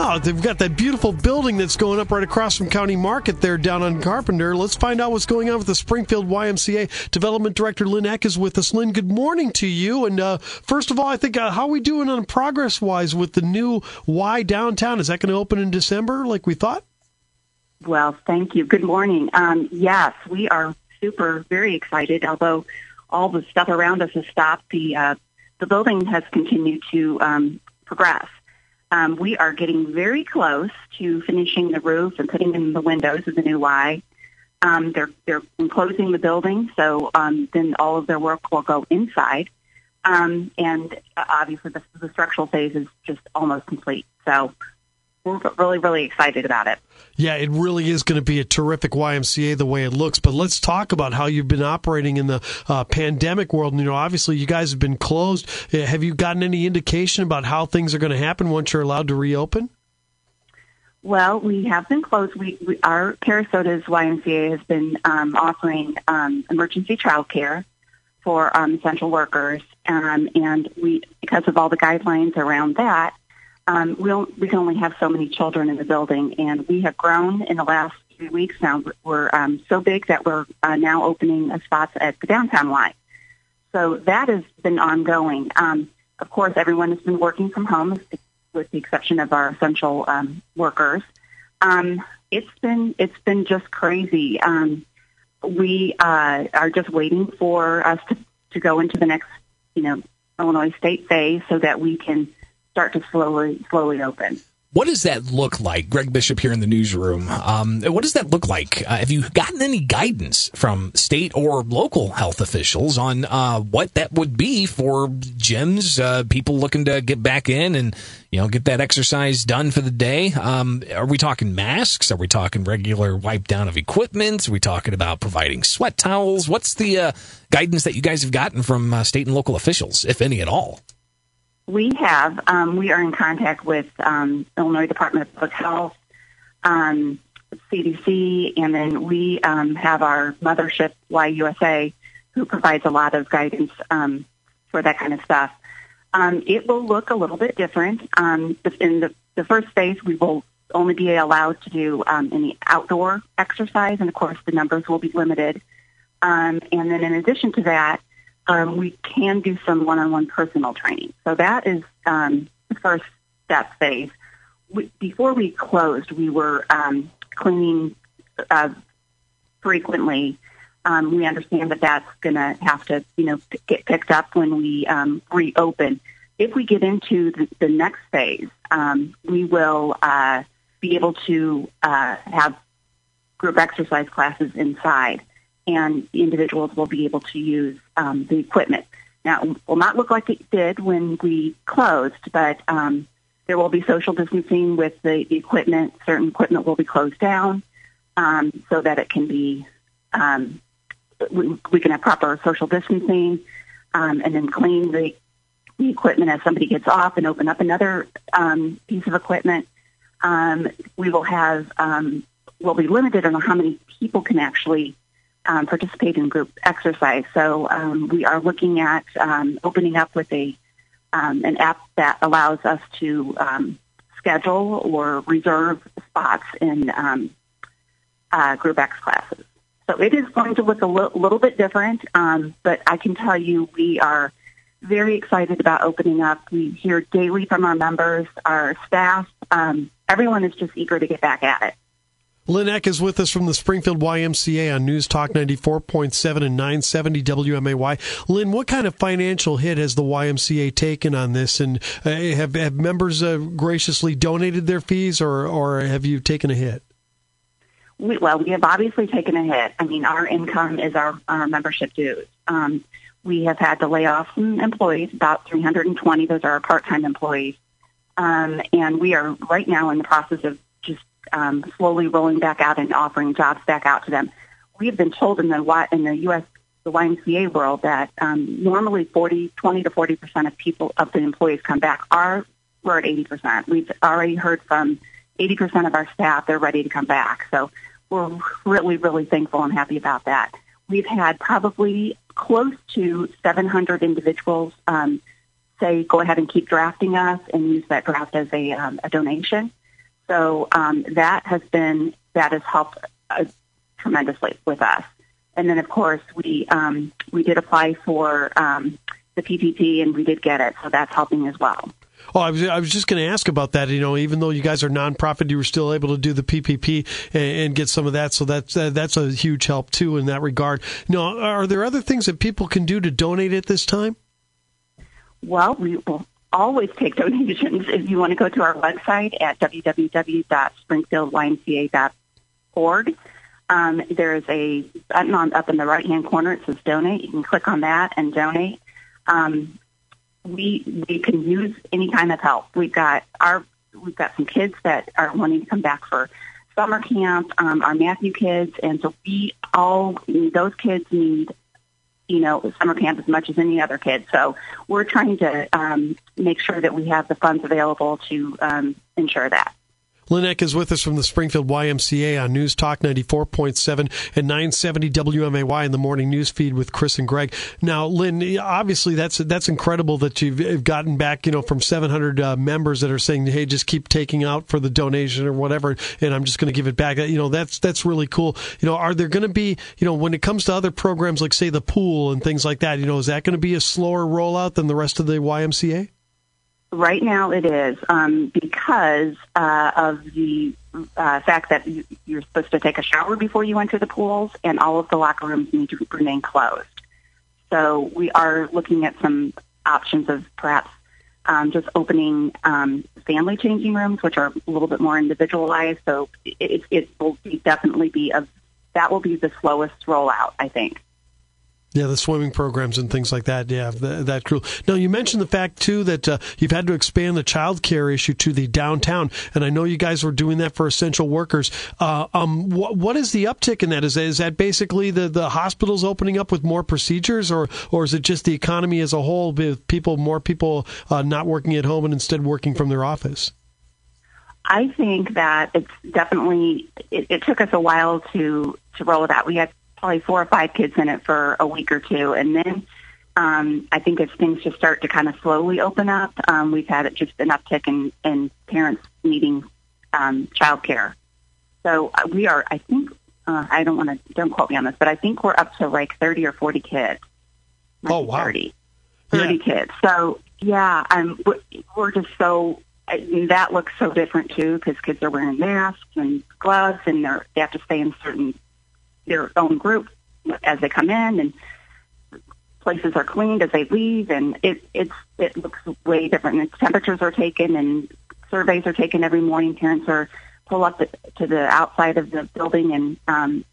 Oh, they've got that beautiful building that's going up right across from County Market there down on Carpenter. Let's find out what's going on with the Springfield YMCA. Development Director Lynn Eck is with us. Lynn, good morning to you. And uh, first of all, I think uh, how are we doing on progress wise with the new Y downtown? Is that going to open in December like we thought? Well, thank you. Good morning. Um, yes, we are super, very excited. Although all the stuff around us has stopped, the uh, the building has continued to um, progress. Um, we are getting very close to finishing the roof and putting in the windows of the new Y. Um, they're they're enclosing the building, so um, then all of their work will go inside. Um, and uh, obviously, the, the structural phase is just almost complete. So we're really, really excited about it. Yeah, it really is going to be a terrific YMCA the way it looks. But let's talk about how you've been operating in the uh, pandemic world. And, You know, obviously you guys have been closed. Uh, have you gotten any indication about how things are going to happen once you're allowed to reopen? Well, we have been closed. We, we our Kerasotes YMCA has been um, offering um, emergency child care for um, essential workers, um, and we because of all the guidelines around that, um, we'll, we can only have so many children in the building, and we have grown in the last few weeks now. We're um, so big that we're uh, now opening spots at the downtown line. So that has been ongoing. Um, of course, everyone has been working from home, with the exception of our essential um, workers. Um, it's been it's been just crazy. Um, we uh, are just waiting for us to, to go into the next, you know, Illinois state phase so that we can start to slowly slowly open. What does that look like? Greg Bishop here in the newsroom. Um, what does that look like? Uh, have you gotten any guidance from state or local health officials on uh, what that would be for gyms, uh, people looking to get back in and you know get that exercise done for the day? Um, are we talking masks? Are we talking regular wipe down of equipment? Are we talking about providing sweat towels? What's the uh, guidance that you guys have gotten from uh, state and local officials, if any at all? We have. Um, we are in contact with um, Illinois Department of Public Health, um, CDC, and then we um, have our mothership, YUSA, who provides a lot of guidance um, for that kind of stuff. Um, it will look a little bit different. In the, the first phase, we will only be allowed to do any outdoor exercise, and of course, the numbers will be limited. And then, in addition to that, um, we can do some one-on-one personal training. So that is um, the first step phase. We, before we closed, we were um, cleaning uh, frequently. Um, we understand that that's going to have to, you know, p- get picked up when we um, reopen. If we get into the, the next phase, um, we will uh, be able to uh, have group exercise classes inside and individuals will be able to use um, the equipment. Now, it will not look like it did when we closed, but um, there will be social distancing with the, equipment. Certain equipment will be closed down um, so that it can be, um, we, we can have proper social distancing um, and then clean the, the equipment as somebody gets off and open up another um, piece of equipment. We will have, we'll be limited on how many people can actually um, participate in group exercise. So um, we are looking at um, opening up with a um, an app that allows us to um, schedule or reserve spots in uh, group X classes. So it is going to look a li- little bit different, but I can tell you we are very excited about opening up. We hear daily from our members, our staff. everyone is just eager to get back at it. Lynn Eck is with us from the Springfield YMCA on News Talk 94.7 and 970 WMAY. Lynn, what kind of financial hit has the YMCA taken on this? And uh, have, have members uh, graciously donated their fees or, or have you taken a hit? We, well, we have obviously taken a hit. I mean, our income is our, our membership dues. Um, we have had to lay off some employees, about 320. Those are our part-time employees. Um, and we are right now in the process of just um, slowly rolling back out and offering jobs back out to them. We have been told in the in the U.S. the YMCA world that um, normally 40, 20 to 40 percent of people of the employees come back. Are we're at 80 percent. We've already heard from 80 percent of our staff they're ready to come back. So we're really really thankful and happy about that. We've had probably close to 700 individuals um, say go ahead and keep drafting us and use that draft as a, um, a donation. So um, that has been that has helped uh, tremendously with us. And then, of course, we um, we did apply for um, the PPP, and we did get it, so that's helping as well. Oh, I was I was just going to ask about that. You know, even though you guys are nonprofit, you were still able to do the PPP and, and get some of that. So that's uh, that's a huge help too in that regard. Now, are there other things that people can do to donate at this time? Well, we will always take donations. If you want to go to our website at www.springfieldymca.org, um, there is a button on, up in the right hand corner. It says donate. You can click on that and donate. Um, we we can use any kind of help. We've got our we've got some kids that are wanting to come back for summer camp. Um, our Matthew kids, and so we all those kids need you know summer camp as much as any other kid. So we're trying to um, make sure that we have the funds available to um, ensure that. Lynn Eck is with us from the Springfield YMCA on News Talk 94.7 and 970 WMAY in the morning news feed with Chris and Greg. Now, Lynn, obviously that's that's incredible that you've gotten back, you know, from 700 uh, members that are saying, "Hey, just keep taking out for the donation or whatever, and I'm just going to give it back." You know, that's that's really cool. You know, are there going to be, you know, when it comes to other programs like say the pool and things like that, you know, is that going to be a slower rollout than the rest of the YMCA? Right now it is um, because uh, of the uh, fact that you're supposed to take a shower before you enter the pools, and all of the locker rooms need to remain closed. So we are looking at some options of perhaps um, just opening um, family changing rooms, which are a little bit more individualized. So it, it will definitely be a that will be the slowest rollout, I think. Yeah, the swimming programs and things like that. Yeah, that, cool. Now, you mentioned the fact, too, that uh, you've had to expand the child care issue to the downtown. And I know you guys were doing that for essential workers. Uh, um, wh- what is the uptick in that? Is, that? is that basically the, the hospitals opening up with more procedures, or, or is it just the economy as a whole with people, more people uh, not working at home and instead working from their office? I think that it's definitely, it, it took us a while to, to roll it out. We had probably four or five kids in it for a week or two, and then um, I think as things just start to kind of slowly open up, um, we've had just an uptick in, in parents needing um, child care. So uh, we are, I think, uh, I don't want to, don't quote me on this, but I think we're up to like 30 or 40 kids. Oh, wow. 30, 30 yeah. kids. So, yeah, um, we're just so, that looks so different too because kids are wearing masks and gloves and they're, they have to stay in certain their own group as they come in and places are cleaned as they leave. And it it's it looks way different. And temperatures are taken and surveys are taken every morning. Parents are pull up the, to the outside of the building and um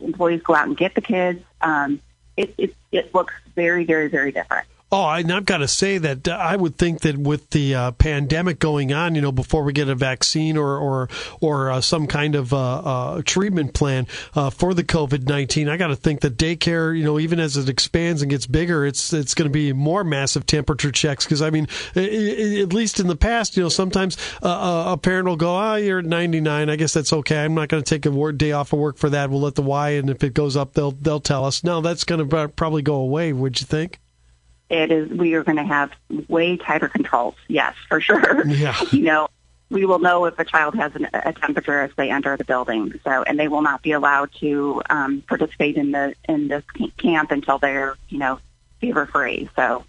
employees go out and get the kids. Um it it it looks very very very different Oh, and I've got to say that uh, I would think that with the uh, pandemic going on, you know, before we get a vaccine or or or uh, some kind of uh, uh treatment plan uh, for the COVID nineteen, I got to think that daycare, you know, even as it expands and gets bigger, it's it's going to be more massive temperature checks. Because I mean, at least in the past, you know, sometimes a parent will go, "Ah, oh, you're at ninety nine. I guess that's okay. I'm not going to take a day off of work for that. We'll let the Y, and if it goes up, they'll they'll tell us. No, that's going to probably go away. Would you think? It is we are going to have way tighter controls. Yes, for sure. Yeah. you know, we will know if a child has an, a temperature as they enter the building. So, and they will not be allowed to um, participate in the in the camp until they're you know fever free. So.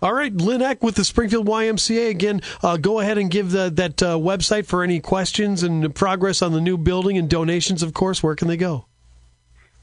All right, Lynn Eck with the Springfield YMCA again. Uh, go ahead and give the, that uh, website for any questions and progress on the new building and donations. Of course, where can they go?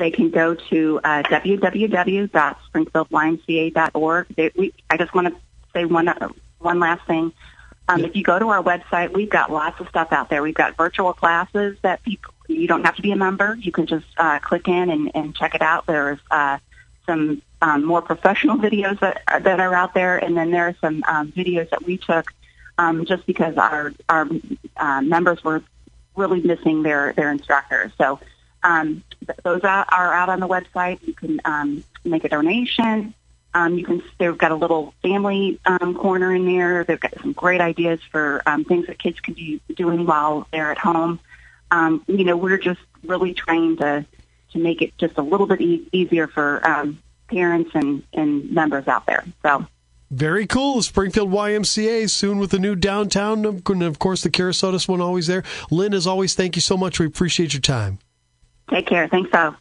They can go to uh, www.springfieldymca.org. They, we, I just want to say one uh, one last thing. Um, If you go to our website, we've got lots of stuff out there. We've got virtual classes that people you don't have to be a member. You can just uh, click in and, and check it out. There's uh, some um, more professional videos that are, that are out there, and then there are some um, videos that we took um, just because our our uh, members were really missing their their instructors. So um, those are, are out on the website. You can um, make a donation. Um, you can. They've got a little family um, corner in there. They've got some great ideas for um, things that kids can be doing while they're at home. Um, you know, we're just really trying to to make it just a little bit e- easier for um, parents and, and members out there. So Very cool. Springfield YMCA soon with the new downtown, and of course the Kerasotes one always there. Lynn, as always, thank you so much. We appreciate your time. Take care. Thanks, so.